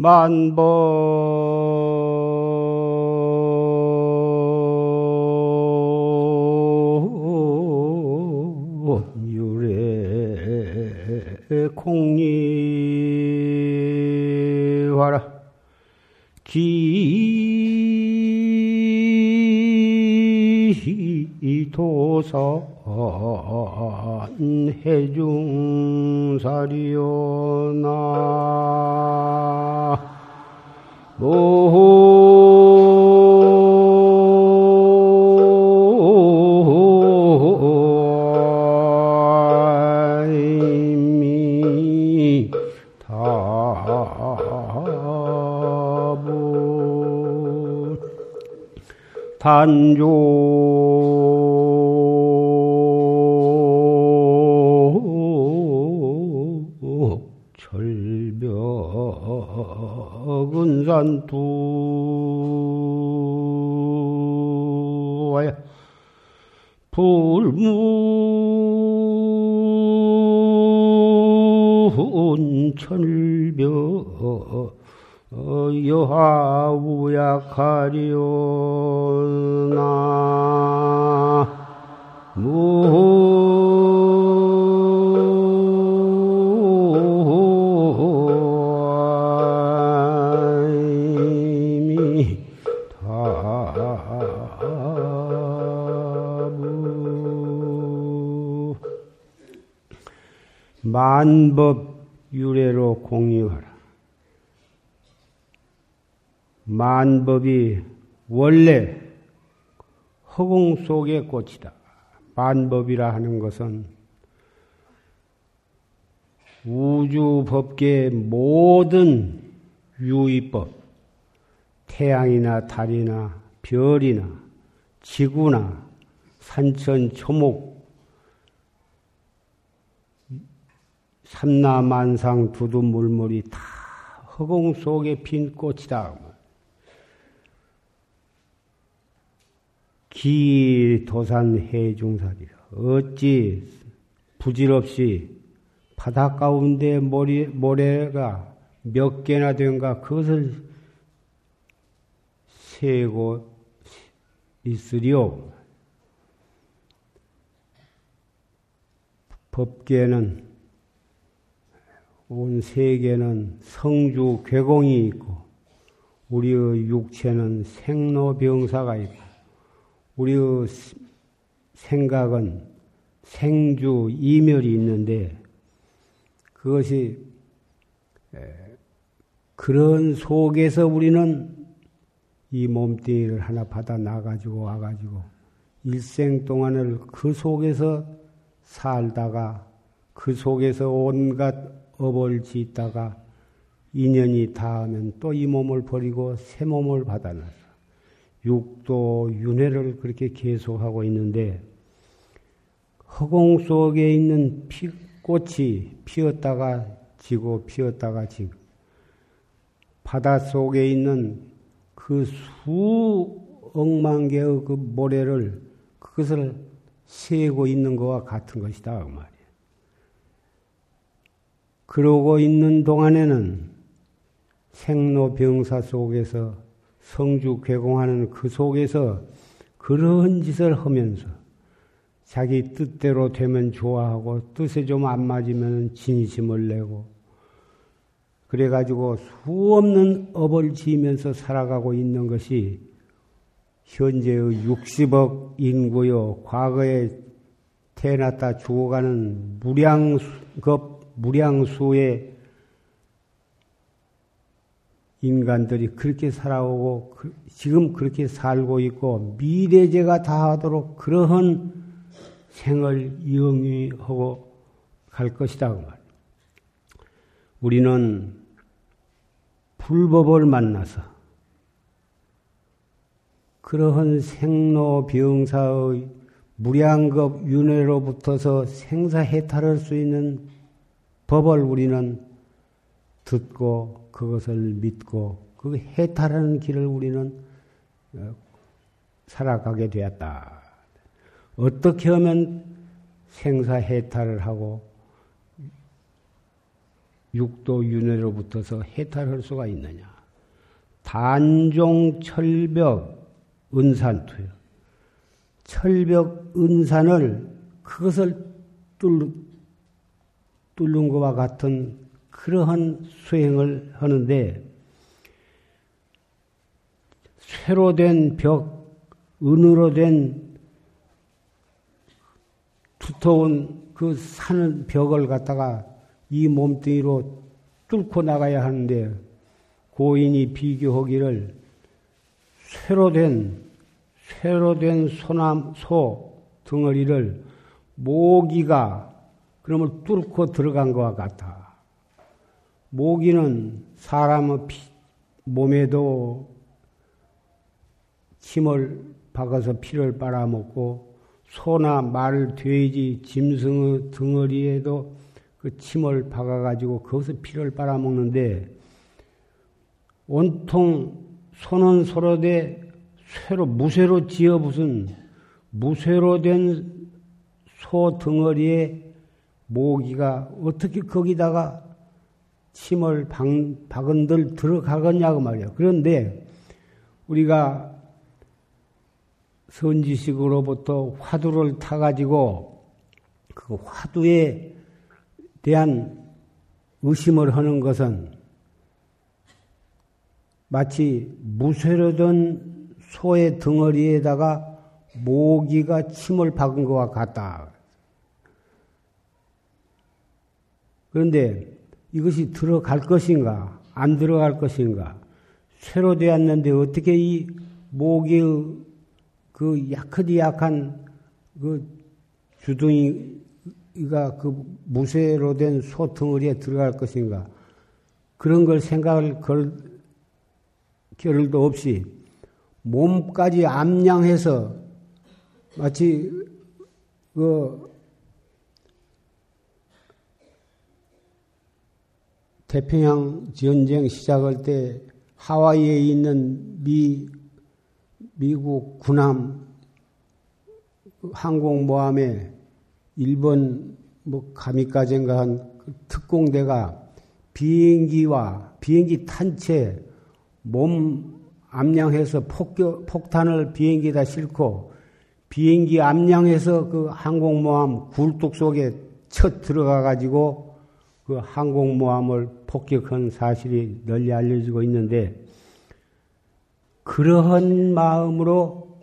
만법 유래 공리화라 기도서 해중사리오나 단조 절벽은 산 두와야 불문 철벽 여하우약하리오나. 무 만법 유래로 공유하라. 만법이 원래 허공 속의 꽃이다. 만법이라 하는 것은 우주 법계의 모든 유의법, 태양이나 달이나 별이나 지구나 산천 초목, 삼라만상 두두물물이 다 허공 속에 핀 꽃이다. 기도산 해중사리라. 어찌 부질없이 바다 가운데 모래, 모래가 몇 개나 된가 그것을 세고 있으리오. 법계는 온 세계는 성주 괴공이 있고 우리의 육체는 생로병사가 있고 우리의 생각은 생주 이멸이 있는데 그것이 그런 속에서 우리는 이 몸뚱이를 하나 받아 나가지고 와가지고 일생 동안을 그 속에서 살다가 그 속에서 온갖 업을 짓다가 인연이 닿으면 또 이 몸을 버리고 새 몸을 받아나서 육도 윤회를 그렇게 계속하고 있는데 허공 속에 있는 피, 꽃이 피었다가 지고 피었다가 지고 바다 속에 있는 그 수억만 개의 그 모래를 그것을 세고 있는 것과 같은 것이다 그 말이에요. 그러고 있는 동안에는 생로병사 속에서 성주 괴공하는 그 속에서 그런 짓을 하면서 자기 뜻대로 되면 좋아하고 뜻에 좀 안 맞으면 진심을 내고 그래가지고 수없는 업을 지으면서 살아가고 있는 것이 현재의 60억 인구요 과거에 태어났다 죽어가는 무량급 무량수의 인간들이 그렇게 살아오고 지금 그렇게 살고 있고 미래제가 다하도록 그러한 생을 영위하고 갈 것이다 그 말. 우리는 불법을 만나서 그러한 생로병사의 무량급 윤회로부터서 생사해탈할 수 있는 법을 우리는 듣고 그것을 믿고 그 해탈하는 길을 우리는 살아가게 되었다. 어떻게 하면 생사 해탈을 하고 육도 윤회로부터서 해탈할 수가 있느냐? 단종 철벽 은산투요. 철벽 은산을 그것을 뚫, 뚫는 것과 같은 그러한 수행을 하는데 쇠로 된 벽, 은으로 된 두터운 그 사는 벽을 갖다가 이 몸뚱이로 뚫고 나가야 하는데 고인이 비교하기를 쇠로 된 쇠로 된 소남 소 덩어리를 모기가 그러면 뚫고 들어간 것과 같아. 모기는 사람의 피, 몸에도 침을 박아서 피를 빨아먹고 소나 말, 돼지, 짐승의 덩어리에도 그 침을 박아가지고 거기서 피를 빨아먹는데 온통 소는 소로 돼 쇠로 무쇠로 지어 무슨 무쇠로 된소 덩어리에 모기가 어떻게 거기다가 침을 박, 박은들 들어가겠냐고 말이야. 그런데 우리가 선지식으로부터 화두를 타가지고 그 화두에 대한 의심을 하는 것은 마치 무쇠로 된 소의 덩어리에다가 모기가 침을 박은 것과 같다. 그런데 이것이 들어갈 것인가, 안 들어갈 것인가, 쇠로 되었는데 어떻게 이 모기의 그 약하디 약한 그 주둥이가 그 무쇠로 된 소덩어리에 들어갈 것인가, 그런 걸 생각을 걸, 겨를도 없이 몸까지 암양해서 마치 그 태평양 전쟁 시작할 때 하와이에 있는 미, 미국 군함 항공모함에 일본 뭐 가미까지인가 한그 특공대가 비행기와 비행기 탄채 몸 암양해서 폭격, 폭탄을 비행기에다 싣고 비행기 암양해서 그 항공모함 굴뚝 속에 쳐 들어가 가지고 그 항공모함을 폭격한 사실이 널리 알려지고 있는데 그러한 마음으로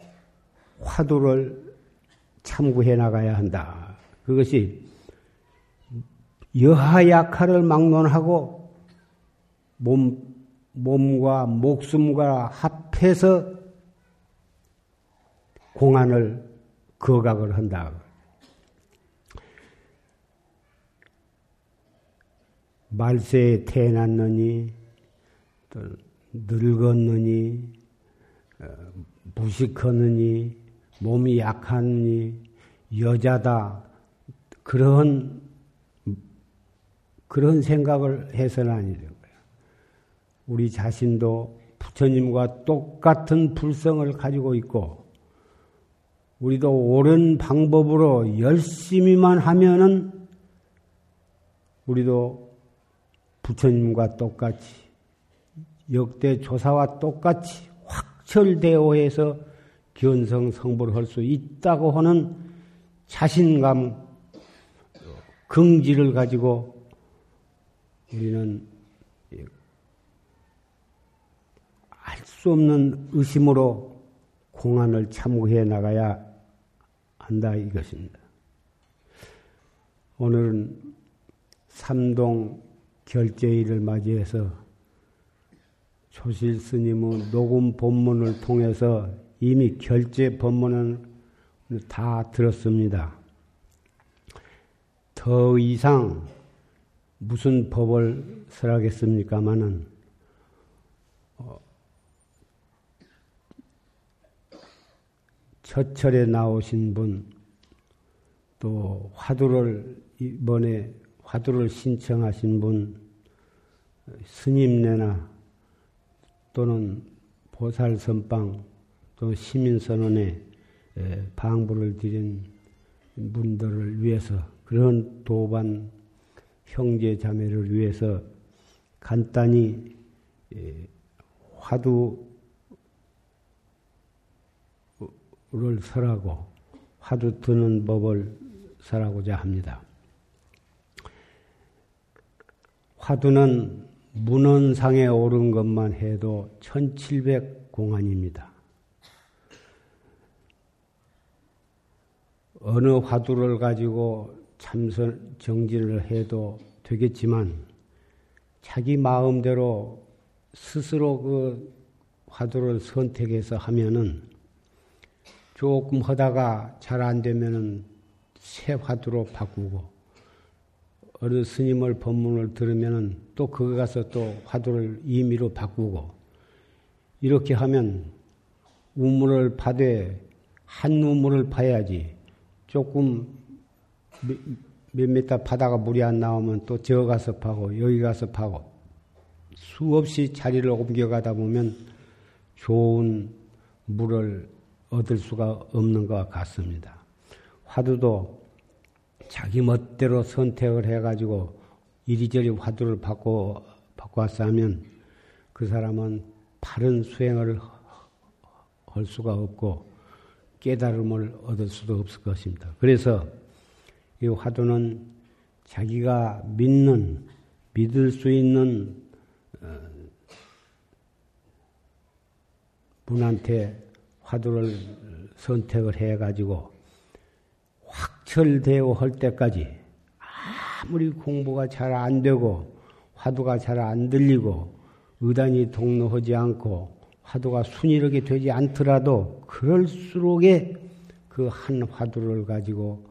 화두를 참고해 나가야 한다. 그것이 여하 약화를 막론하고 몸, 몸과 목숨과 합해서 공안을 거각을 한다. 말세에 태어났느니 또 늙었느니 어, 무식하느니 몸이 약하니 여자다 그런 그런 생각을 해서는 아니 되는 거야. 우리 자신도 부처님과 똑같은 불성을 가지고 있고 우리도 옳은 방법으로 열심히만 하면은 우리도 부처님과 똑같이 역대 조사와 똑같이 확철대오해서 견성 성불을 할수 있다고 하는 자신감, 긍지를 가지고 우리는 알 수 없는 의심으로 공안을 참고해 나가야 한다 이것입니다. 오늘은 삼동 결제일을 맞이해서 조실 스님의 녹음 본문을 통해서 이미 결제 본문은 다 들었습니다. 더 이상 무슨 법을 설하겠습니까마는 어, 첫철에 나오신 분, 또 화두를 이번에 화두를 신청하신 분, 스님네나 또는 보살선방 또 시민선언에 방부를 드린 분들을 위해서 그런 도반 형제 자매를 위해서 간단히 예, 화두를 설하고 화두 드는 법을 설하고자 합니다. 화두는 문헌상에 오른 것만 해도 1700 공안입니다. 어느 화두를 가지고 참선 정진을 해도 되겠지만 자기 마음대로 스스로 그 화두를 선택해서 하면은 조금 하다가 잘 안 되면은 새 화두로 바꾸고 어느 스님을 법문을 들으면은 또 거기 가서 또 화두를 임의로 바꾸고 이렇게 하면 우물을 파되 한 우물을 파야지 조금 몇 미터 파다가 물이 안 나오면 또 저 가서 파고 여기 가서 파고 수없이 자리를 옮겨가다 보면 좋은 물을 얻을 수가 없는 것 같습니다. 화두도 자기 멋대로 선택을 해가지고 이리저리 화두를 바꿔, 바꿔왔어 하면 그 사람은 바른 수행을 할 수가 없고 깨달음을 얻을 수도 없을 것입니다. 그래서 이 화두는 자기가 믿는, 믿을 수 있는 어, 분한테 화두를 선택을 해가지고 확철되어 할 때까지 아무리 공부가 잘 안 되고 화두가 잘 안 들리고 의단이 동로하지 않고 화두가 순이하게 되지 않더라도 그럴수록에 그 한 화두를 가지고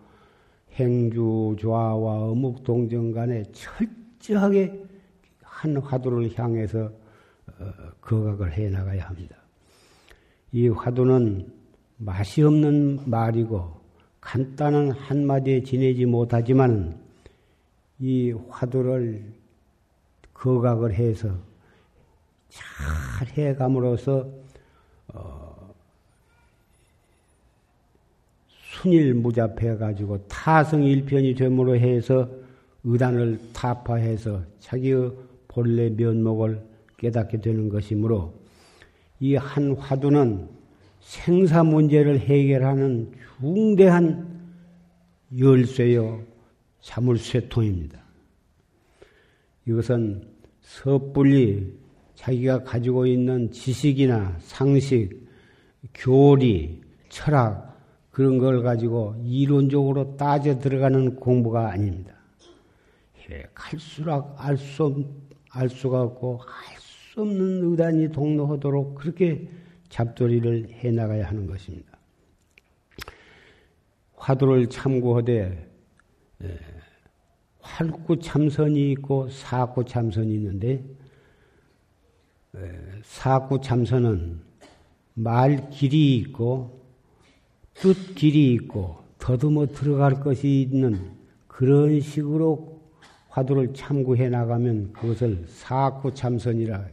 행주 좌와 어묵 동정 간에 철저하게 한 화두를 향해서 어, 거각을 해 나가야 합니다. 이 화두는 맛이 없는 말이고 간단한 한마디에 지내지 못하지만 이 화두를 거각을 해서 잘 해감으로써 어, 순일무잡해 가지고 타성일편이 됨으로 해서 의단을 타파해서 자기의 본래 면목을 깨닫게 되는 것이므로 이 한 화두는 생사 문제를 해결하는 중대한 열쇠요 자물쇠통입니다. 이것은 섣불리 자기가 가지고 있는 지식이나 상식, 교리, 철학 그런 걸 가지고 이론적으로 따져 들어가는 공부가 아닙니다. 갈수록 알 수, 알 수가 없고 알 수 없는 의단이 동로하도록 그렇게 잡돌이를 해 나가야 하는 것입니다. 화두를 참고하되 활구 참선이 있고 사구 참선이 있는데 사구 참선은 말 길이 있고 뜻 길이 있고 더듬어 들어갈 것이 있는 그런 식으로 화두를 참고해 나가면 그것을 사구 참선이라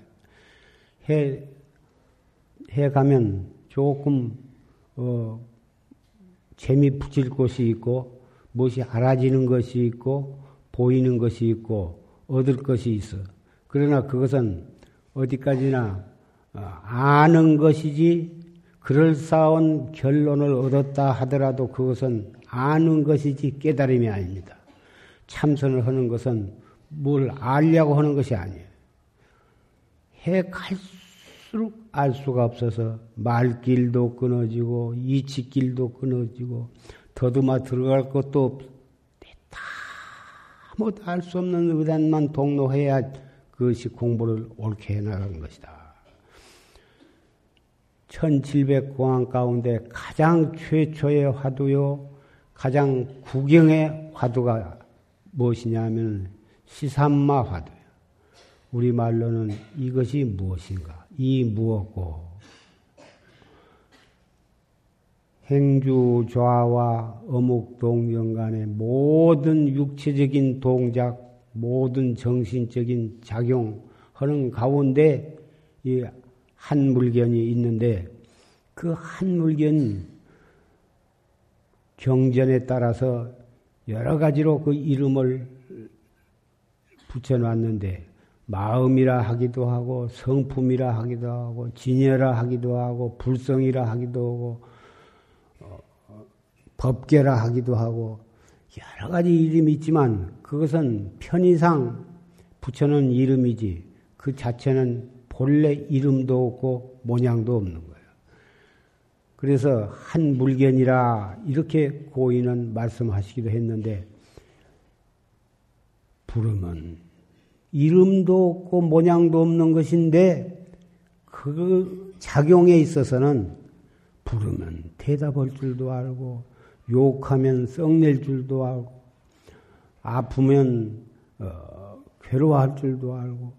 해, 해 가면 조금, 어, 재미 붙일 것이 있고, 무엇이 알아지는 것이 있고, 보이는 것이 있고, 얻을 것이 있어. 그러나 그것은 어디까지나 어, 아는 것이지 그럴싸한 결론을 얻었다 하더라도 그것은 아는 것이지 깨달음이 아닙니다. 참선을 하는 것은 뭘 알려고 하는 것이 아니에요. 해 갈수 록 알 수가 없어서 말길도 끊어지고 이치길도 끊어지고 더듬어 들어갈 것도 다못 알 수 없는 의단만 동로해야 그것이 공부를 옳게 해나간 것이다. 1700공안 가운데 가장 최초의 화두요, 가장 구경의 화두가 무엇이냐면 시삼마 화두예요. 우리말로는 이것이 무엇인가? 이 무엇고? 행주 좌와 어묵 동경 간의 모든 육체적인 동작, 모든 정신적인 작용하는 가운데 이 한 물견이 있는데 그 한 물견 경전에 따라서 여러 가지로 그 이름을 붙여놨는데 마음이라 하기도 하고 성품이라 하기도 하고 진여라 하기도 하고 불성이라 하기도 하고 어, 법계라 하기도 하고 여러 가지 이름이 있지만 그것은 편의상 붙여놓은 이름이지 그 자체는 본래 이름도 없고 모양도 없는 거예요. 그래서 한 물견이라 이렇게 고인은 말씀하시기도 했는데 부르면 이름도 없고 모양도 없는 것인데 그 작용에 있어서는 부르면 대답할 줄도 알고 욕하면 썩낼 줄도 알고 아프면 어, 괴로워할 줄도 알고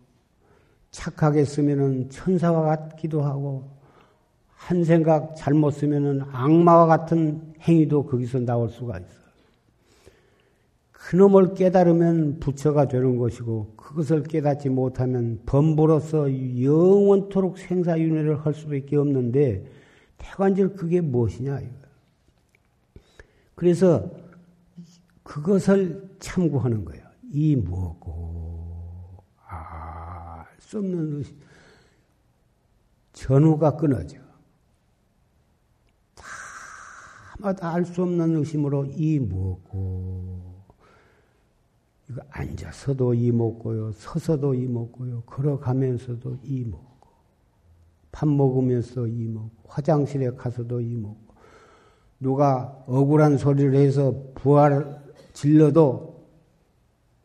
착하게 쓰면은 천사와 같기도 하고 한 생각 잘못 쓰면은 악마와 같은 행위도 거기서 나올 수가 있어. 그놈을 깨달으면 부처가 되는 것이고 그것을 깨닫지 못하면 범보로서 영원토록 생사윤회를 할 수밖에 없는데 태관절 그게 무엇이냐 이거. 그래서 그것을 참고하는 거예요. 이 무엇고 알수 없는. 전후가 끊어져. 다마다 알 수 없는 의심으로 이 무엇고 이거 앉아서도 이 먹고요, 서서도 이 먹고요, 걸어가면서도 이 먹고, 밥 먹으면서 이 먹고, 화장실에 가서도 이 먹고, 누가 억울한 소리를 해서 부활 질러도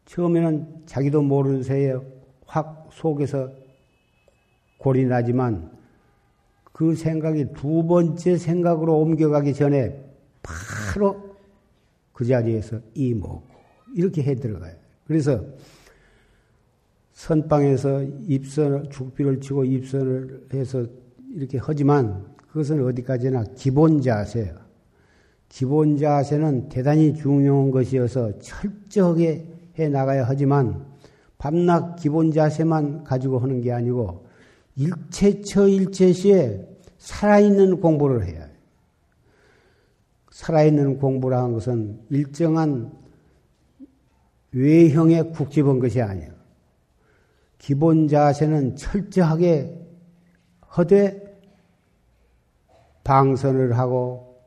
처음에는 자기도 모르는 새에 확 속에서 골이 나지만 그 생각이 두 번째 생각으로 옮겨가기 전에 바로 그 자리에서 이 먹고 이렇게 해 들어가요. 그래서 선방에서 입선 죽비를 치고 입선을 해서 이렇게 하지만 그것은 어디까지나 기본 자세예요. 기본 자세는 대단히 중요한 것이어서 철저하게 해 나가야 하지만 밤낮 기본 자세만 가지고 하는 게 아니고 일체처 일체시에 살아있는 공부를 해야 해요. 살아있는 공부라는 것은 일정한 외형에 국 집은 것이 아니에요. 기본 자세는 철저하게 허되 방선을 하고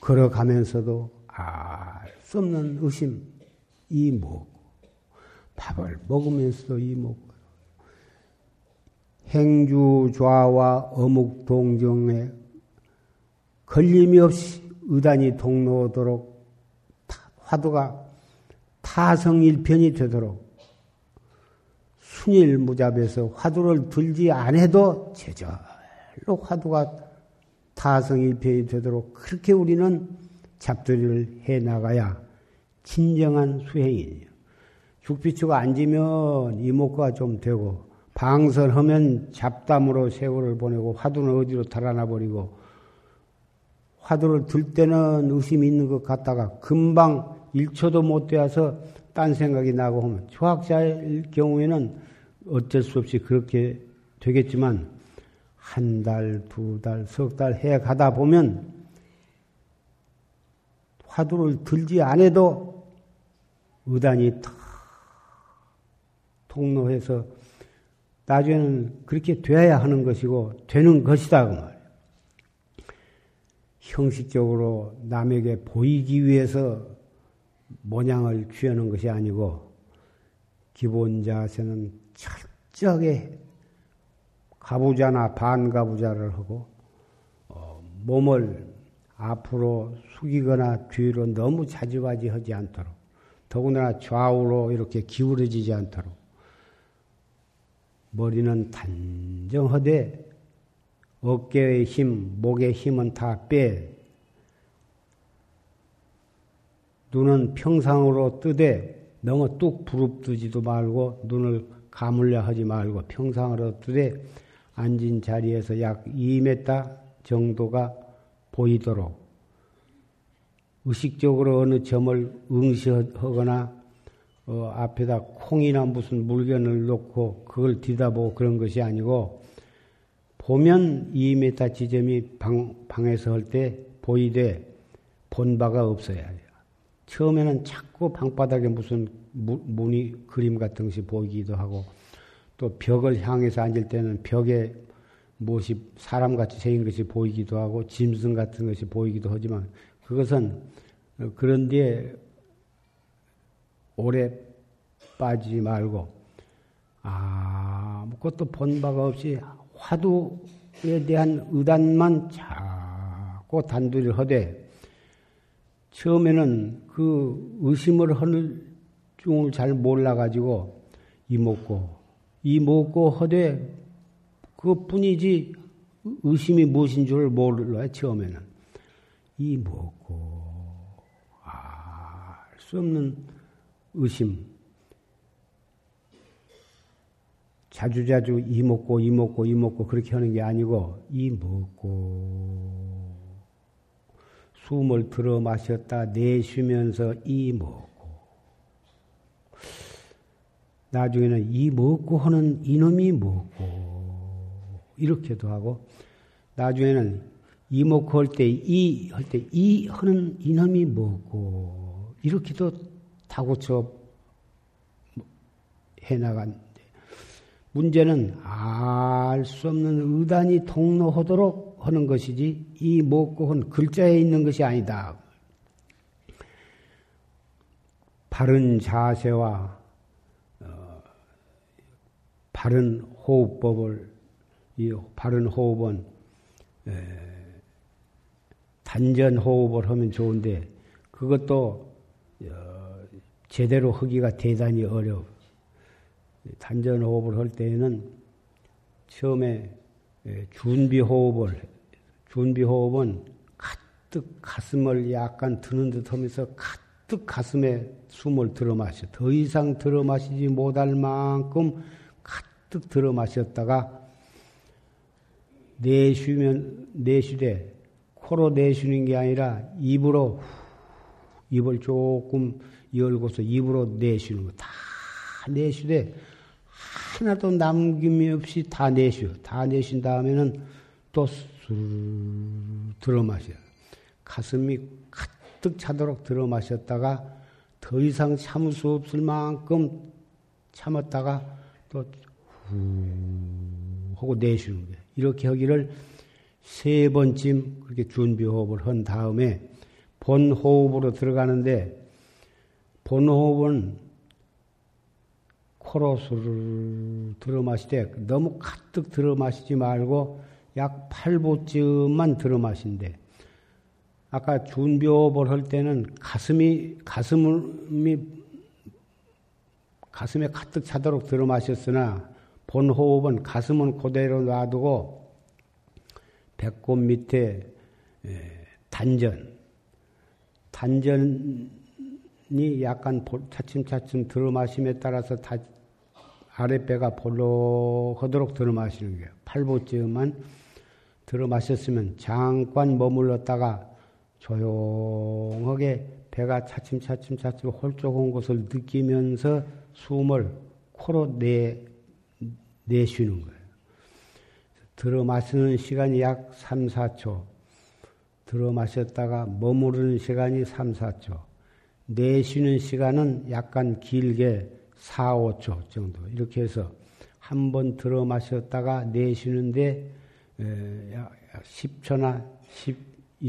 걸어가면서도 알수 없는 의심 이 먹고 밥을 먹으면서도 이 먹고 행주 좌와 어묵 동정에 걸림이 없이 의단이 동로오도록 화두가 타성일편이 되도록 순일 무잡에서 화두를 들지 않아도 제절로 화두가 타성일편이 되도록 그렇게 우리는 잡들이를 해 나가야 진정한 수행이에요. 죽비추가 앉으면 이목구가 좀 되고 방설하면 잡담으로 세월을 보내고 화두는 어디로 달아나 버리고 화두를 들 때는 의심이 있는 것 같다가 금방 1초도 못 되어서 딴 생각이 나고 하면 초학자일 경우에는 어쩔 수 없이 그렇게 되겠지만 한 달, 두 달, 석 달 해 가다 보면 화두를 들지 않아도 의단이 탁 통로해서 나중에는 그렇게 되어야 하는 것이고 되는 것이다 그 말이에요. 형식적으로 남에게 보이기 위해서 모양을 취하는 것이 아니고 기본 자세는 철저하게 가부자나 반가부자를 하고 어, 몸을 앞으로 숙이거나 뒤로 너무 자지바지 하지 않도록 더군다나 좌우로 이렇게 기울어지지 않도록 머리는 단정하되 어깨의 힘, 목의 힘은 다 빼. 눈은 평상으로 뜨되 너무 뚝 부릅뜨지도 말고 눈을 가물려 하지 말고 평상으로 뜨되 앉은 자리에서 약 2m 정도가 보이도록 의식적으로 어느 점을 응시하거나 어, 앞에다 콩이나 무슨 물건을 놓고 그걸 뒤다보고 그런 것이 아니고 보면 2m 지점이 방, 방에서 할 때 보이되 본 바가 없어야 해요. 처음에는 자꾸 방바닥에 무슨 문이 그림 같은 것이 보이기도 하고 또 벽을 향해서 앉을 때는 벽에 무엇이 사람같이 생긴 것이 보이기도 하고 짐승 같은 것이 보이기도 하지만 그것은 그런 데에 오래 빠지지 말고 아무것도 본 바가 없이 화두에 대한 의단만 자꾸 단두를 하되 처음에는 그 의심을 하는 중을 잘 몰라가지고 이먹고 이먹고 하되 그뿐이지 의심이 무엇인 줄 몰라요 처음에는. 이먹고 알 수 없는 의심. 자주자주 이먹고 이먹고 이먹고 그렇게 하는 게 아니고 이먹고 숨을 들어 마셨다 내쉬면서 이 먹고. 나중에는 이 먹고 하는 이놈이 먹고. 이렇게도 하고 나중에는 이 먹고 할 때 이 할 때 이 하는 이놈이 먹고. 이렇게도 다 고쳐 해나간 문제는 알 수 없는 의단이 통로하도록 하는 것이지 이한 글자에 있는 것이 아니다. 바른 자세와 어, 바른 호흡법을 이 바른 호흡은 에, 단전 호흡을 하면 좋은데 그것도 어, 제대로 하기가 대단히 어려워. 단전 호흡을 할 때에는 처음에 예, 준비 호흡을 준비 호흡은 가득 가슴을 약간 드는 듯 하면서 가득 가슴에 숨을 들어 마셔. 더 이상 들어 마시지 못할 만큼 가득 들어 마셨다가 내쉬면 내쉬되 코로 내쉬는 게 아니라 입으로 입을 조금 열고서 입으로 내쉬는 거 다 내쉬되 하나도 남김이 없이 다 내쉬어. 다 내쉰 다음에는 또 술 들어 마셔. 가슴이 가득 차도록 들어 마셨다가 더 이상 참을 수 없을 만큼 참았다가 또 후 하고 내쉬는 거예요. 이렇게 하기를 세 번쯤 그렇게 준비 호흡을 한 다음에 본 호흡으로 들어가는데 본 호흡은 코로 술을 들어 마시되 너무 가득 들어 마시지 말고 약 8보쯤만 들어 마신대. 아까 준비호흡을 할 때는 가슴이 가슴이 가슴에 가득 차도록 들어 마셨으나 본 호흡은 가슴은 그대로 놔두고 배꼽 밑에 단전 단전이 약간 차츰차츰 들어 마심에 따라서 다 아랫배가 볼록하도록 들어 마시는 거예요. 팔보쯤만 들어 마셨으면 잠깐 머물렀다가 조용하게 배가 차츰차츰 차츰 홀쭉한 것을 느끼면서 숨을 코로 내, 내쉬는 거예요. 들어 마시는 시간이 약 3, 4초. 들어 마셨다가 머무르는 시간이 3, 4초. 내쉬는 시간은 약간 길게 4, 5초 정도. 이렇게 해서 한 번 들어 마셨다가 내쉬는데 10초나 12,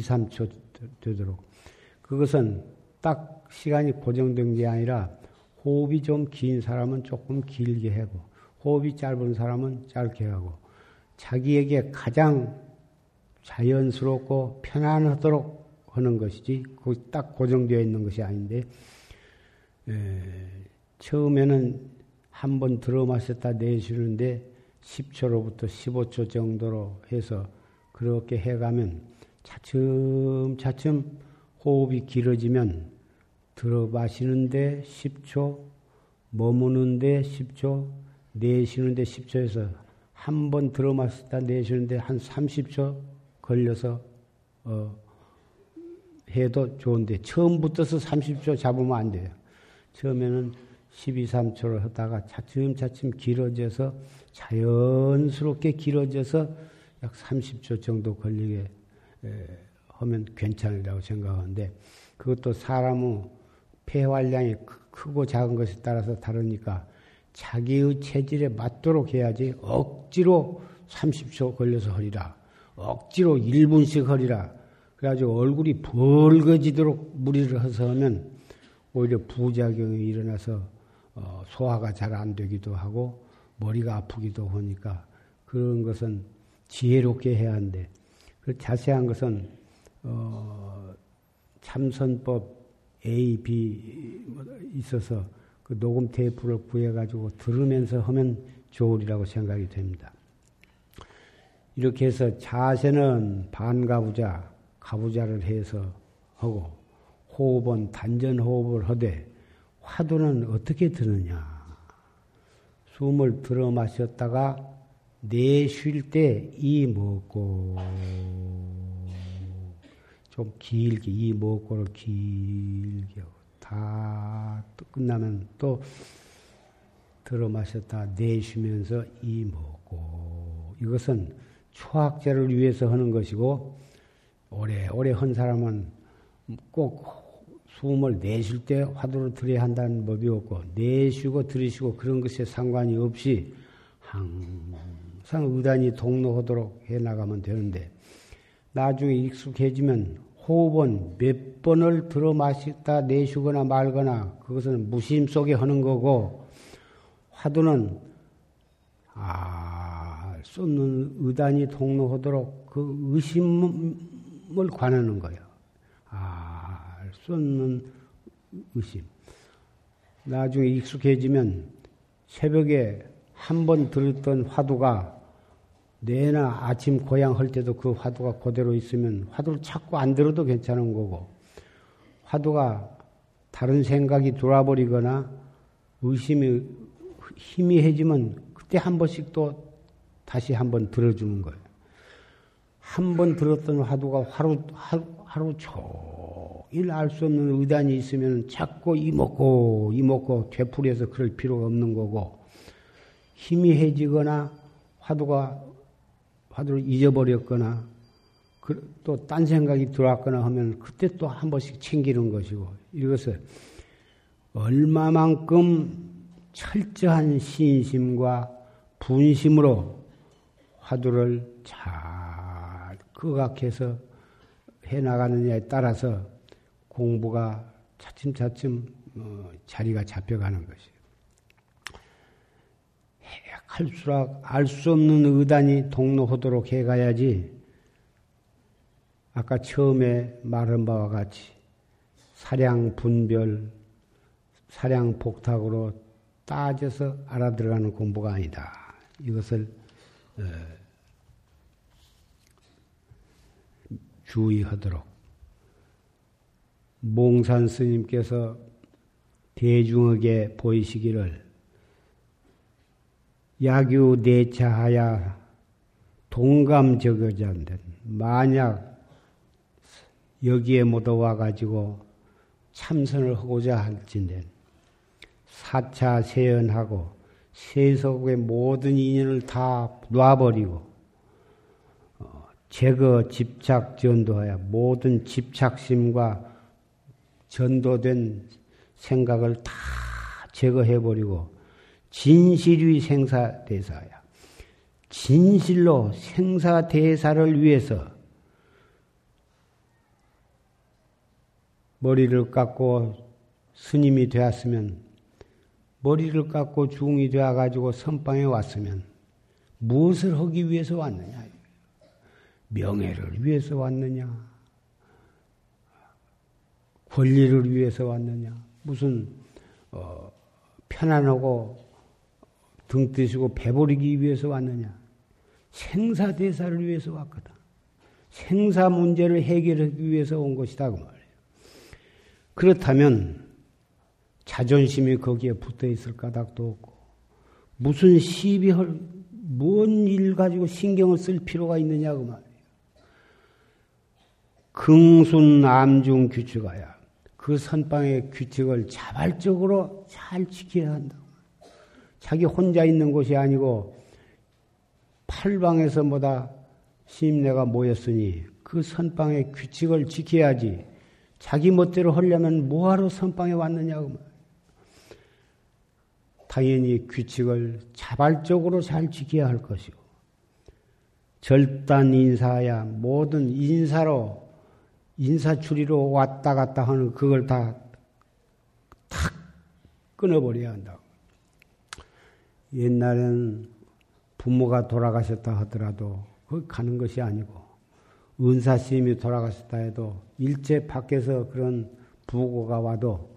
3초 되도록. 그것은 딱 시간이 고정된 게 아니라 호흡이 좀 긴 사람은 조금 길게 하고 호흡이 짧은 사람은 짧게 하고 자기에게 가장 자연스럽고 편안하도록 하는 것이지 딱 고정되어 있는 것이 아닌데 에, 처음에는 한 번 들어 마셨다 내쉬는데 10초로부터 15초 정도로 해서 그렇게 해가면 차츰차츰 호흡이 길어지면 들어 마시는데 10초, 머무는데 10초, 내쉬는데 10초에서 한 번 들어 마시다 내쉬는데 한 30초 걸려서 어, 해도 좋은데 처음부터서 30초 잡으면 안 돼요. 처음에는 12, 3초를 하다가 차츰차츰 길어져서 자연스럽게 길어져서 약 30초 정도 걸리게 하면 괜찮으라고 생각하는데 그것도 사람의 폐활량이 크고 작은 것에 따라서 다르니까 자기의 체질에 맞도록 해야지 억지로 30초 걸려서 허리라. 억지로 1분씩 허리라. 그래가지고 얼굴이 벌거지도록 무리를 해서 하면 오히려 부작용이 일어나서 어, 소화가 잘 안 되기도 하고 머리가 아프기도 하니까 그런 것은 지혜롭게 해야 하는데 그 자세한 것은 어, 참선법 A, B 뭐 있어서 그 녹음 테이프를 구해가지고 들으면서 하면 좋으리라고 생각이 됩니다. 이렇게 해서 자세는 반가부자, 가부자를 해서 하고 호흡은 단전 호흡을 하되 화두는 어떻게 드느냐? 숨을 들어 마셨다가 내쉴 때 이 먹고 좀 길게 이 먹고를 길게 다 끝나면 또 들어 마셨다 내쉬면서 이 먹고 이것은 초학자를 위해서 하는 것이고 오래오래 한 사람은 꼭 숨을 내쉴 때 화두를 들여야 한다는 법이 없고 내쉬고 들이쉬고 그런 것에 상관이 없이 항상 의단이 동로하도록 해 나가면 되는데 나중에 익숙해지면 호흡은 몇 번을 들어 마시다 내쉬거나 말거나 그것은 무심 속에 하는 거고 화두는 알수 없는 의단이 동로하도록 그 의심을 관하는 거예요. 아, 알수 없는 의심. 나중에 익숙해지면 새벽에 한 번 들었던 화두가 내나 아침 고향 할 때도 그 화두가 그대로 있으면 화두를 자꾸 안 들어도 괜찮은 거고 화두가 다른 생각이 돌아버리거나 의심이 희미해지면 그때 한 번씩 또 다시 한 번 들어주는 거예요. 한 번 들었던 화두가 하루, 하루, 하루 종 일알 수 없는 의단이 있으면 자꾸 이먹고 이먹고 되풀이해서 그럴 필요가 없는 거고 희미해지거나 화두가 화두를 잊어버렸거나 그, 또딴 생각이 들어왔거나 하면 그때 또 한 번씩 챙기는 것이고 이것을 얼마만큼 철저한 신심과 분심으로 화두를 잘 극악해서 해 나가느냐에 따라서 공부가 차츰차츰 어, 자리가 잡혀가는 것이에요. 할수록 알 수 없는 의단이 동로하도록 해가야지 아까 처음에 말한 바와 같이 사량 분별, 사량 복탁으로 따져서 알아들어가는 공부가 아니다. 이것을 어, 주의하도록 몽산 스님께서 대중에게 보이시기를 야규 내차하야 동감적여자인데 만약 여기에 못 와가지고 참선을 하고자 할진데 사차 세연하고 세속의 모든 인연을 다 놔버리고 제거 집착 전도하여 모든 집착심과 전도된 생각을 다 제거해버리고 진실의 생사대사야. 진실로 생사대사를 위해서 머리를 깎고 스님이 되었으면 머리를 깎고 중이 되어가지고 선방에 왔으면 무엇을 하기 위해서 왔느냐. 명예를 위해서 왔느냐? 권리를 위해서 왔느냐? 무슨 어, 편안하고 등 뜨시고 배부리기 위해서 왔느냐? 생사 대사를 위해서 왔거든. 생사 문제를 해결하기 위해서 온 것이다 그 말이에요. 그렇다면 자존심이 거기에 붙어 있을 까닭도 없고 무슨 시비 할 뭔 일 가지고 신경을 쓸 필요가 있느냐 그 말이에요. 긍순 암중 규칙하야. 그 선방의 규칙을 자발적으로 잘 지켜야 한다. 자기 혼자 있는 곳이 아니고 팔방에서 뭐다 시임내가 모였으니 그 선방의 규칙을 지켜야지. 자기 멋대로 하려면 뭐하러 선방에 왔느냐고. 당연히 규칙을 자발적으로 잘 지켜야 할 것이고 절단 인사야 모든 인사로 인사추리로 왔다 갔다 하는 그걸 다 탁 끊어버려야 한다고. 옛날엔 부모가 돌아가셨다 하더라도 그 가는 것이 아니고 은사스님이 돌아가셨다 해도 일제 밖에서 그런 부고가 와도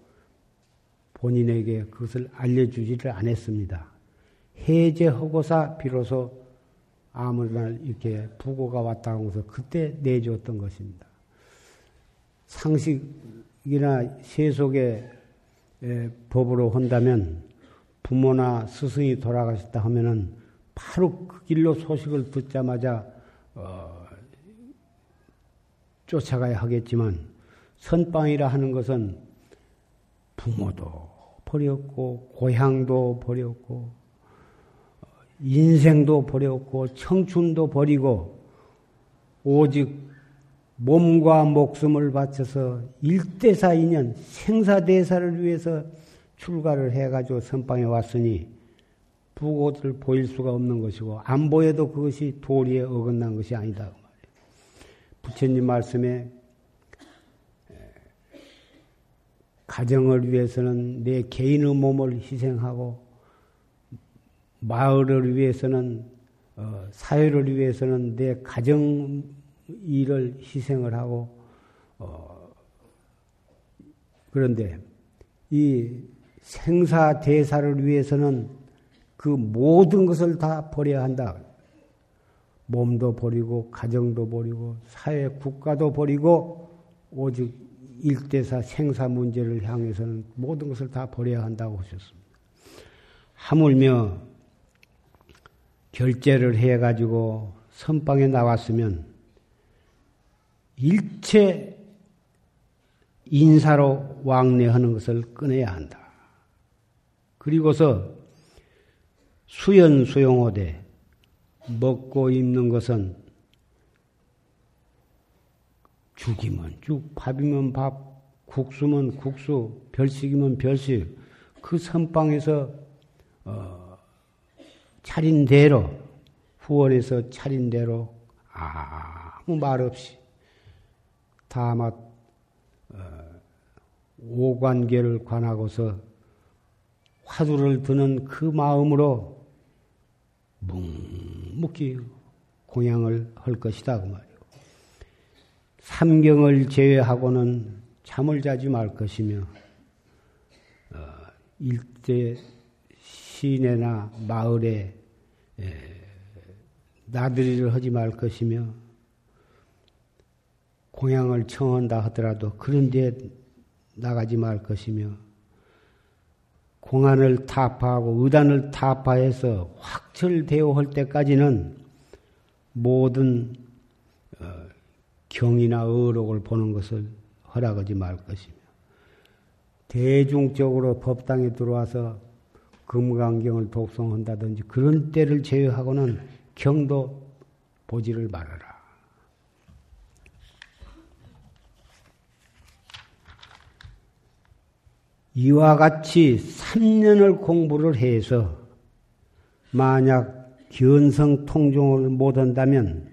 본인에게 그것을 알려주지를 않았습니다. 해제하고사 비로소 아무나 이렇게 부고가 왔다고 해서 그때 내줬던 것입니다. 상식이나 세속의 법으로 한다면 부모나 스승이 돌아가셨다 하면은 바로 그 길로 소식을 듣자마자 어, 쫓아가야 하겠지만 선방이라 하는 것은 부모도 버렸고 고향도 버렸고 인생도 버렸고 청춘도 버리고 오직 몸과 목숨을 바쳐서 일대사 인연 생사대사를 위해서 출가를 해가지고 선방에 왔으니 부고를 보일 수가 없는 것이고 안 보여도 그것이 도리에 어긋난 것이 아니다. 그 부처님 말씀에 가정을 위해서는 내 개인의 몸을 희생하고 마을을 위해서는 어, 사회를 위해서는 내 가정 일을 희생을 하고 어, 그런데 이 생사 대사를 위해서는 그 모든 것을 다 버려야 한다. 몸도 버리고 가정도 버리고 사회 국가도 버리고 오직 일대사 생사 문제를 향해서는 모든 것을 다 버려야 한다고 하셨습니다. 하물며 결제를 해가지고 선방에 나왔으면 일체 인사로 왕래하는 것을 끊어야 한다. 그리고서 수연 수용호되 먹고 입는 것은 죽이면 죽, 밥이면 밥, 국수면 국수, 별식이면 별식. 그 선방에서 어, 차린 대로 후원에서 차린 대로 아무 말 없이 다만 어, 오관계를 관하고서 화두를 드는 그 마음으로 묵묵히 공양을 할 것이다 그 말이에요. 삼경을 제외하고는 잠을 자지 말 것이며 어, 일대 시내나 마을에 에, 나들이를 하지 말 것이며 공양을 청한다 하더라도 그런 데 나가지 말 것이며 공안을 타파하고 의단을 타파해서 확철되어 할 때까지는 모든 어, 경이나 의록을 보는 것을 허락하지 말 것이며 대중적으로 법당에 들어와서 금강경을 독송한다든지 그런 때를 제외하고는 경도 보지를 말아라. 이와 같이 3년을 공부를 해서 만약 견성 통종을 못한다면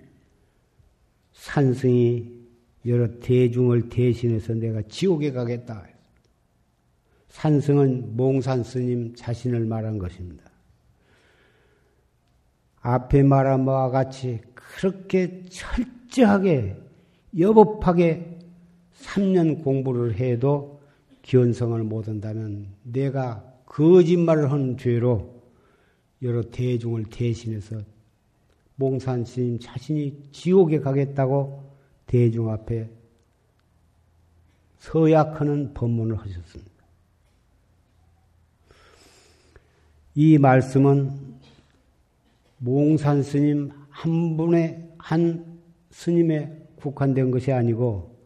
산승이 여러 대중을 대신해서 내가 지옥에 가겠다. 산승은 몽산 스님 자신을 말한 것입니다. 앞에 말한 바와 같이 그렇게 철저하게 여법하게 3년 공부를 해도 견성을 못한다면 내가 거짓말을 한 죄로 여러 대중을 대신해서 몽산 스님 자신이 지옥에 가겠다고 대중 앞에 서약하는 법문을 하셨습니다. 이 말씀은 몽산 스님 한 분의 한 스님에 국한된 것이 아니고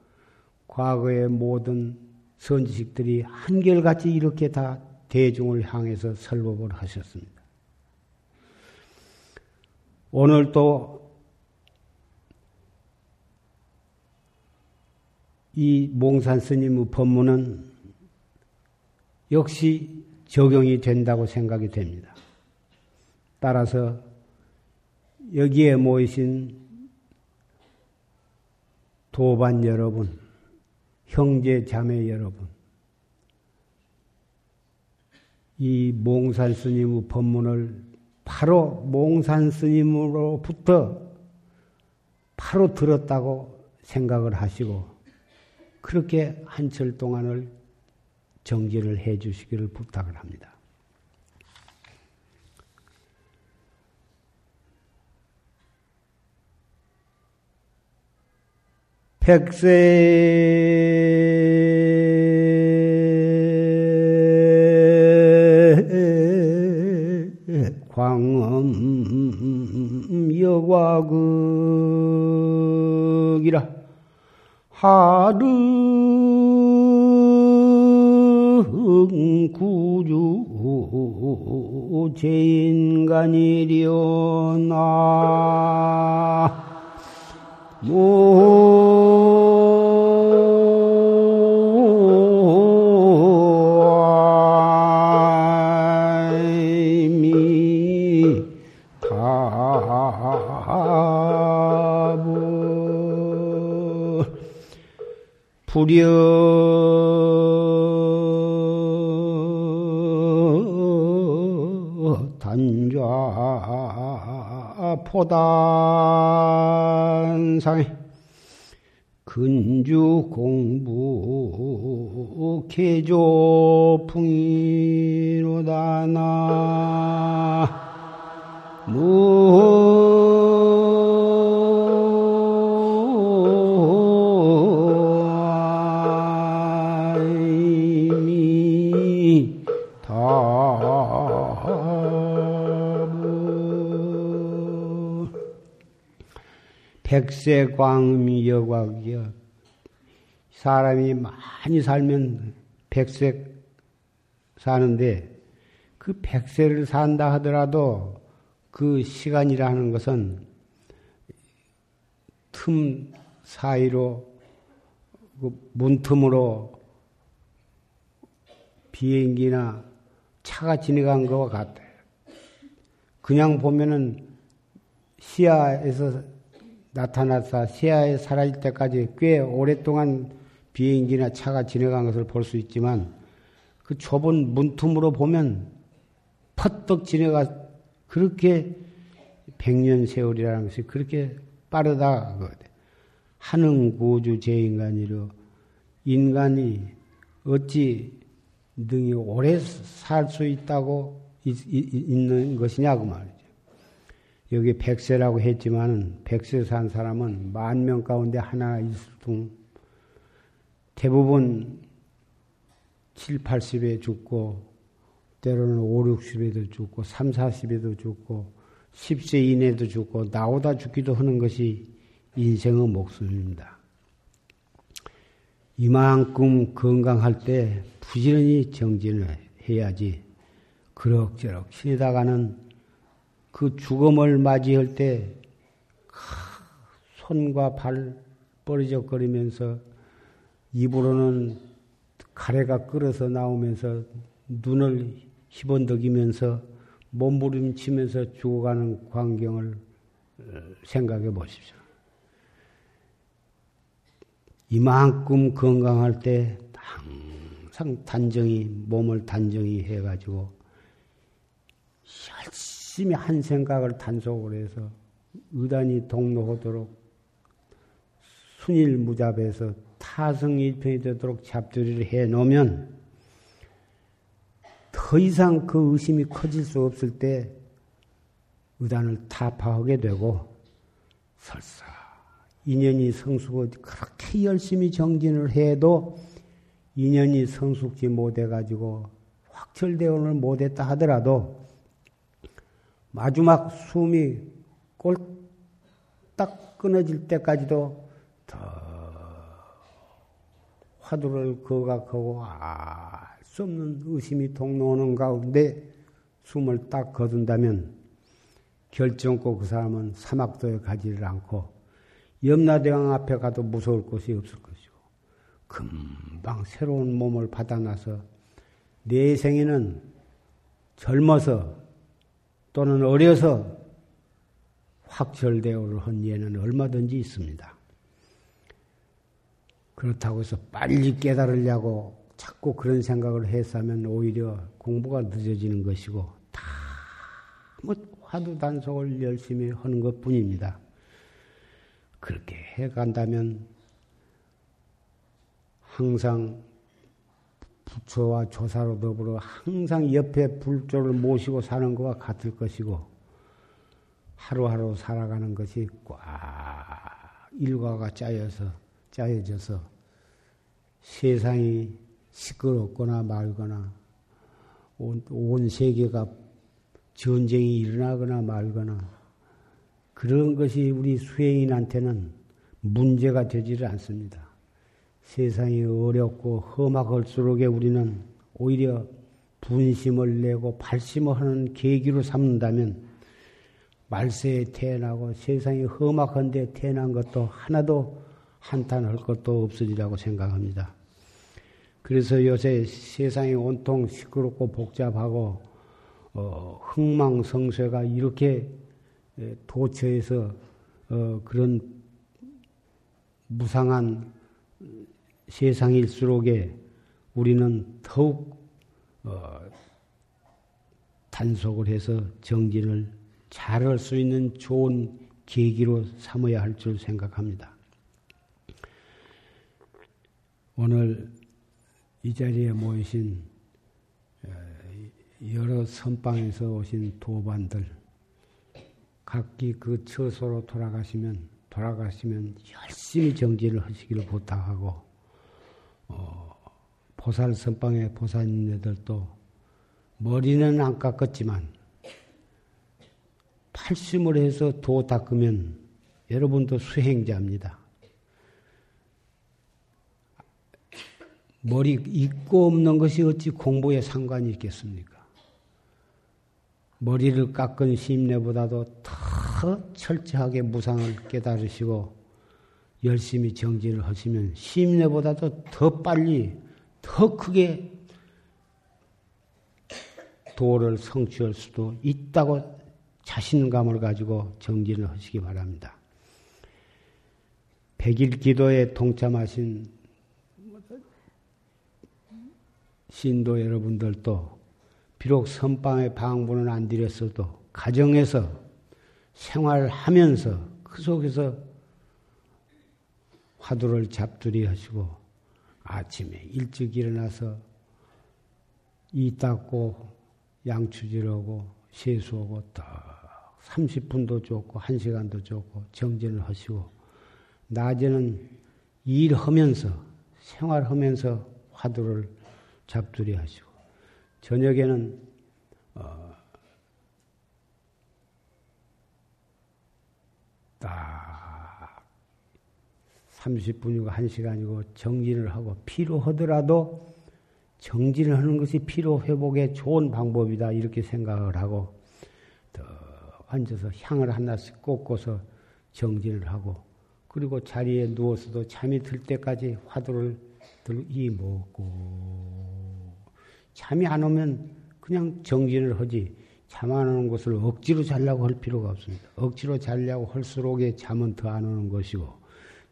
과거의 모든 선지식들이 한결같이 이렇게 다 대중을 향해서 설법을 하셨습니다. 오늘 또이 몽산 스님의 법문은 역시 적용이 된다고 생각이 됩니다. 따라서 여기에 모이신 도반 여러분, 형제 자매 여러분, 이 몽산 스님의 법문을 바로 몽산 스님으로부터 바로 들었다고 생각을 하시고 그렇게 한철 동안을 정지를 해 주시기를 부탁을 합니다. 백세. 광음 여과극이라 하릉 구주 제인간이려나 불여 단좌 포단상에 근주 공부 개조풍이로다나 백세광미 여곽이여 사람이 많이 살면 백세 사는데 그 백세를 산다 하더라도 그 시간이라는 것은 틈 사이로 그 문틈으로 비행기나 차가 지나간 것과 같아요. 그냥 보면은 시야에서 나타나서 시야에 사라질 때까지 꽤 오랫동안 비행기나 차가 지나간 것을 볼 수 있지만 그 좁은 문틈으로 보면 퍼뜩 지나가 그렇게 백년 세월이라는 것이 그렇게 빠르다. 하는 구주 제인간이로 인간이 어찌 능히 오래 살 수 있다고 있는 것이냐 그 말이죠. 여기 백세라고 했지만은 백세 산 사람은 만 명 가운데 하나 있을 뿐 대부분 7, 80에 죽고 때로는 5, 60에도 죽고 3, 40에도 죽고 10세 이내에도 죽고 나오다 죽기도 하는 것이 인생의 목숨입니다. 이만큼 건강할 때 부지런히 정진을 해야지 그럭저럭 신에다가는 그 죽음을 맞이할 때 손과 발 뻘리적거리면서 입으로는 가래가 끓어서 나오면서 눈을 희번덕이면서 몸부림치면서 죽어가는 광경을 생각해 보십시오. 이만큼 건강할 때 항상 단정히 몸을 단정히 해가지고 히 한 생각을 단속을 해서 의단이 동로하도록 순일무잡에서 타성일편이 되도록 잡두리를 해 놓으면 더 이상 그 의심이 커질 수 없을 때 의단을 타파하게 되고 설사 인연이 성숙을 그렇게 열심히 정진을 해도 인연이 성숙지 못해가지고 확철대원을 못했다 하더라도 마지막 숨이 꼴딱 끊어질 때까지도 더 화두를 거각하고 알 수 없는 의심이 동로오는 가운데 숨을 딱 거둔다면 결정코 그 사람은 사막도에 가지를 않고 염라대왕 앞에 가도 무서울 것이 없을 것이고 금방 새로운 몸을 받아나서 내 생에는 젊어서 또는 어려서 확철대오를 한 예는 얼마든지 있습니다. 그렇다고 해서 빨리 깨달으려고 자꾸 그런 생각을 했으면 오히려 공부가 늦어지는 것이고 다 뭐 화두 단속을 열심히 하는 것 뿐입니다. 그렇게 해 간다면 항상 부처와 조사로 더불어 항상 옆에 불조를 모시고 사는 것과 같을 것이고 하루하루 살아가는 것이 꽉 일과가 짜여서 짜여져서 세상이 시끄럽거나 말거나 온, 온 세계가 전쟁이 일어나거나 말거나 그런 것이 우리 수행인한테는 문제가 되지를 않습니다. 세상이 어렵고 험악할수록에 우리는 오히려 분심을 내고 발심을 하는 계기로 삼는다면 말세에 태어나고 세상이 험악한데 태어난 것도 하나도 한탄할 것도 없으리라고 생각합니다. 그래서 요새 세상이 온통 시끄럽고 복잡하고 어, 흥망성쇠가 이렇게 도처에서 어, 그런 무상한 세상일수록에 우리는 더욱 어, 단속을 해서 정진을 잘할 수 있는 좋은 계기로 삼아야 할 줄 생각합니다. 오늘 이 자리에 모이신 어, 여러 선방에서 오신 도반들 각기 그 처소로 돌아가시면 돌아가시면 열심히 정진을 하시기를 부탁하고 어, 보살 선방의 보살님들도 머리는 안 깎았지만 팔심을 해서 도 닦으면 여러분도 수행자입니다. 머리 있고 없는 것이 어찌 공부에 상관이 있겠습니까? 머리를 깎은 심내보다도 더 철저하게 무상을 깨달으시고 열심히 정진을 하시면 심내보다도 더 빨리, 더 크게 도를 성취할 수도 있다고 자신감을 가지고 정진을 하시기 바랍니다. 백일 기도에 동참하신 신도 여러분들도 비록 선방에 방문은 안 드렸어도 가정에서 생활하면서 그 속에서 화두를 잡두리 하시고 아침에 일찍 일어나서 이 닦고 양추질하고 세수하고 딱 30분도 좋고 1시간도 좋고 정진을 하시고 낮에는 일하면서 생활하면서 화두를 잡두리 하시고 저녁에는 어, 딱 30분이고 1시간이고 정진을 하고 필요하더라도 정진을 하는 것이 피로 회복에 좋은 방법이다 이렇게 생각을 하고 더 앉아서 향을 하나씩 꽂고서 정진을 하고 그리고 자리에 누워서도 잠이 들 때까지 화두를 들이 먹고 잠이 안 오면 그냥 정진을 하지 잠 안 오는 것을 억지로 자려고 할 필요가 없습니다. 억지로 자려고 할수록에 잠은 더 안 오는 것이고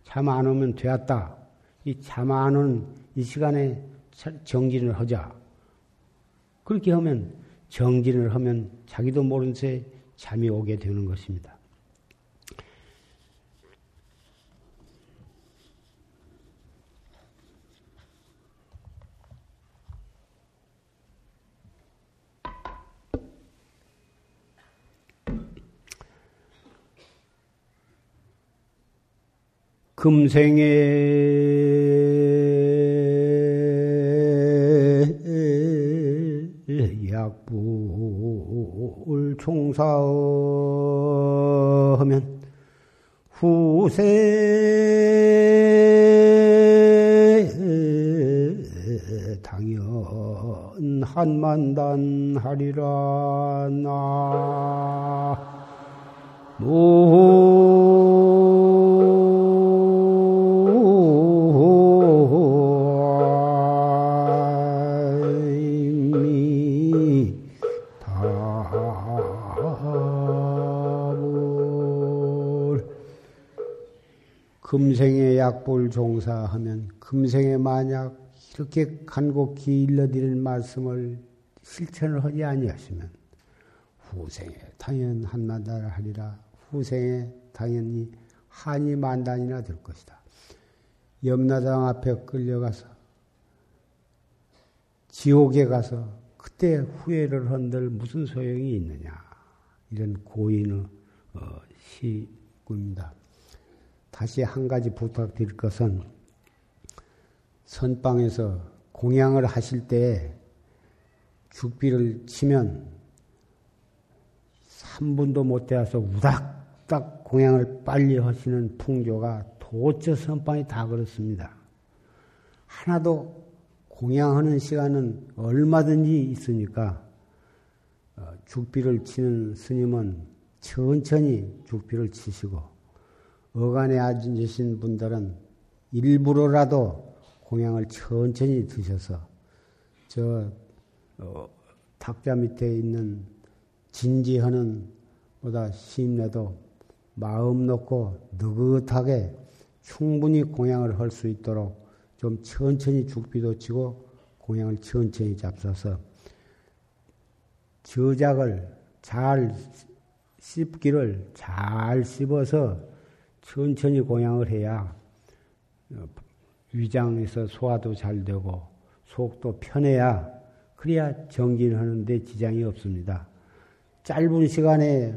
잠 안 오면 되었다. 이 잠 안 오는 이 시간에 정진을 하자. 그렇게 하면 정진을 하면 자기도 모른 새 잠이 오게 되는 것입니다. 금생에 약불 총사하면 후세 당연 한만단 하리라. 나금 약볼 종사하면 금생에 만약 이렇게 간곡히 일러드릴 말씀을 실천을 하지 아니하시면 후생에 당연 한나달 하리라 후생에 당연히 한이 만단이나 될 것이다. 염라당 앞에 끌려가서 지옥에 가서 그때 후회를 한들 무슨 소용이 있느냐 이런 고인의 어, 시구입니다. 다시 한 가지 부탁드릴 것은 선방에서 공양을 하실 때 죽비를 치면 3분도 못 되어서 우닥딱 공양을 빨리 하시는 풍조가 도처 선방이 다 그렇습니다. 하나도 공양하는 시간은 얼마든지 있으니까 어, 죽비를 치는 스님은 천천히 죽비를 치시고 어간에 앉으신 분들은 일부러라도 공양을 천천히 드셔서 저 어, 탁자 밑에 있는 진지하는 보다 심내도 마음 놓고 느긋하게 충분히 공양을 할 수 있도록 좀 천천히 죽비도 치고 공양을 천천히 잡숴서 저작을 잘 씹기를 잘 씹어서 천천히 공양을 해야 위장에서 소화도 잘 되고 속도 편해야 그래야 정진하는데 지장이 없습니다. 짧은 시간에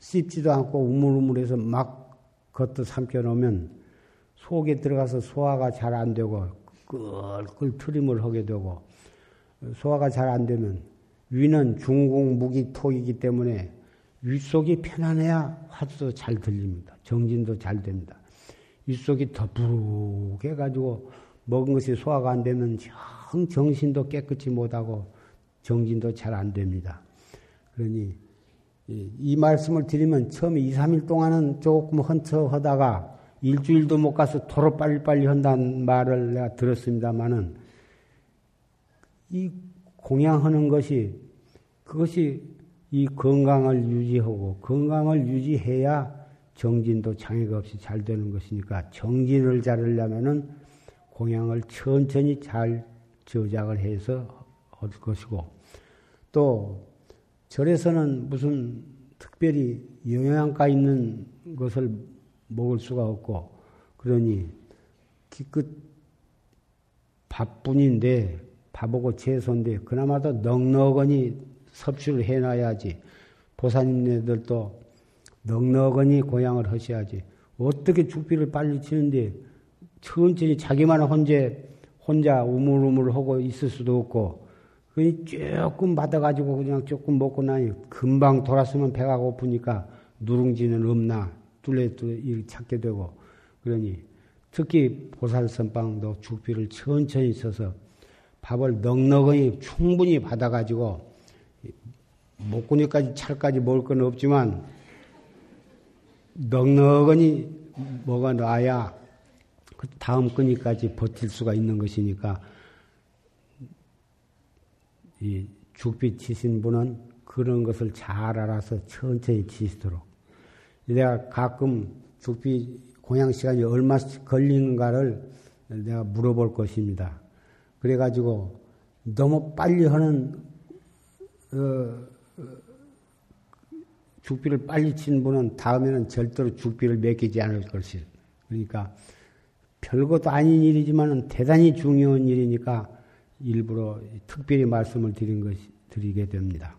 씹지도 않고 우물우물해서 막 겉도 삼켜 놓으면 속에 들어가서 소화가 잘 안 되고 끌끌 트림을 하게 되고 소화가 잘 안 되면 위는 중공 무기 토이기 때문에 윗속이 편안해야 화두도 잘 들립니다. 정진도 잘 됩니다. 윗속이 더부룩 해가지고 먹은 것이 소화가 안 되면 정, 정신도 깨끗이 못하고 정진도 잘 안 됩니다. 그러니 이, 이, 말씀을 드리면 처음에 2, 3일 동안은 조금 헌처하다가 일주일도 못 가서 도로 빨리빨리 한다는 말을 내가 들었습니다마는 이 공양하는 것이 그것이 이 건강을 유지하고 건강을 유지해야 정진도 장애가 없이 잘 되는 것이니까 정진을 잘하려면은 공양을 천천히 잘 저작을 해서 할 것이고 또 절에서는 무슨 특별히 영양가 있는 것을 먹을 수가 없고 그러니 기껏 밥뿐인데 밥하고 채소인데 그나마도 넉넉하니 섭취를 해놔야지. 보사님네들도 넉넉하니 고향을 하셔야지. 어떻게 죽비를 빨리 치는데 천천히 자기만 혼자 혼자 우물우물하고 있을 수도 없고 조금 받아가지고 그냥 조금 먹고 나니 금방 돌았으면 배가 고프니까 누룽지는 없나 뚫레뚫레 찾게 되고 그러니 특히 보살선방도 죽비를 천천히 써서 밥을 넉넉히 충분히 받아가지고 목구니까지 찰까지 먹을 건 없지만 넉넉히 먹어놔야 그 다음 끈이까지 버틸 수가 있는 것이니까 이 죽비 치신 분은 그런 것을 잘 알아서 천천히 치시도록. 내가 가끔 죽비 공양 시간이 얼마 걸리는가를 내가 물어볼 것입니다. 그래가지고 너무 빨리 하는 어, 어, 죽비를 빨리 친 분은 다음에는 절대로 죽비를 맡기지 않을 것이. 그러니까 별것도 아닌 일이지만 대단히 중요한 일이니까 일부러 특별히 말씀을 드린 것이, 드리게 됩니다.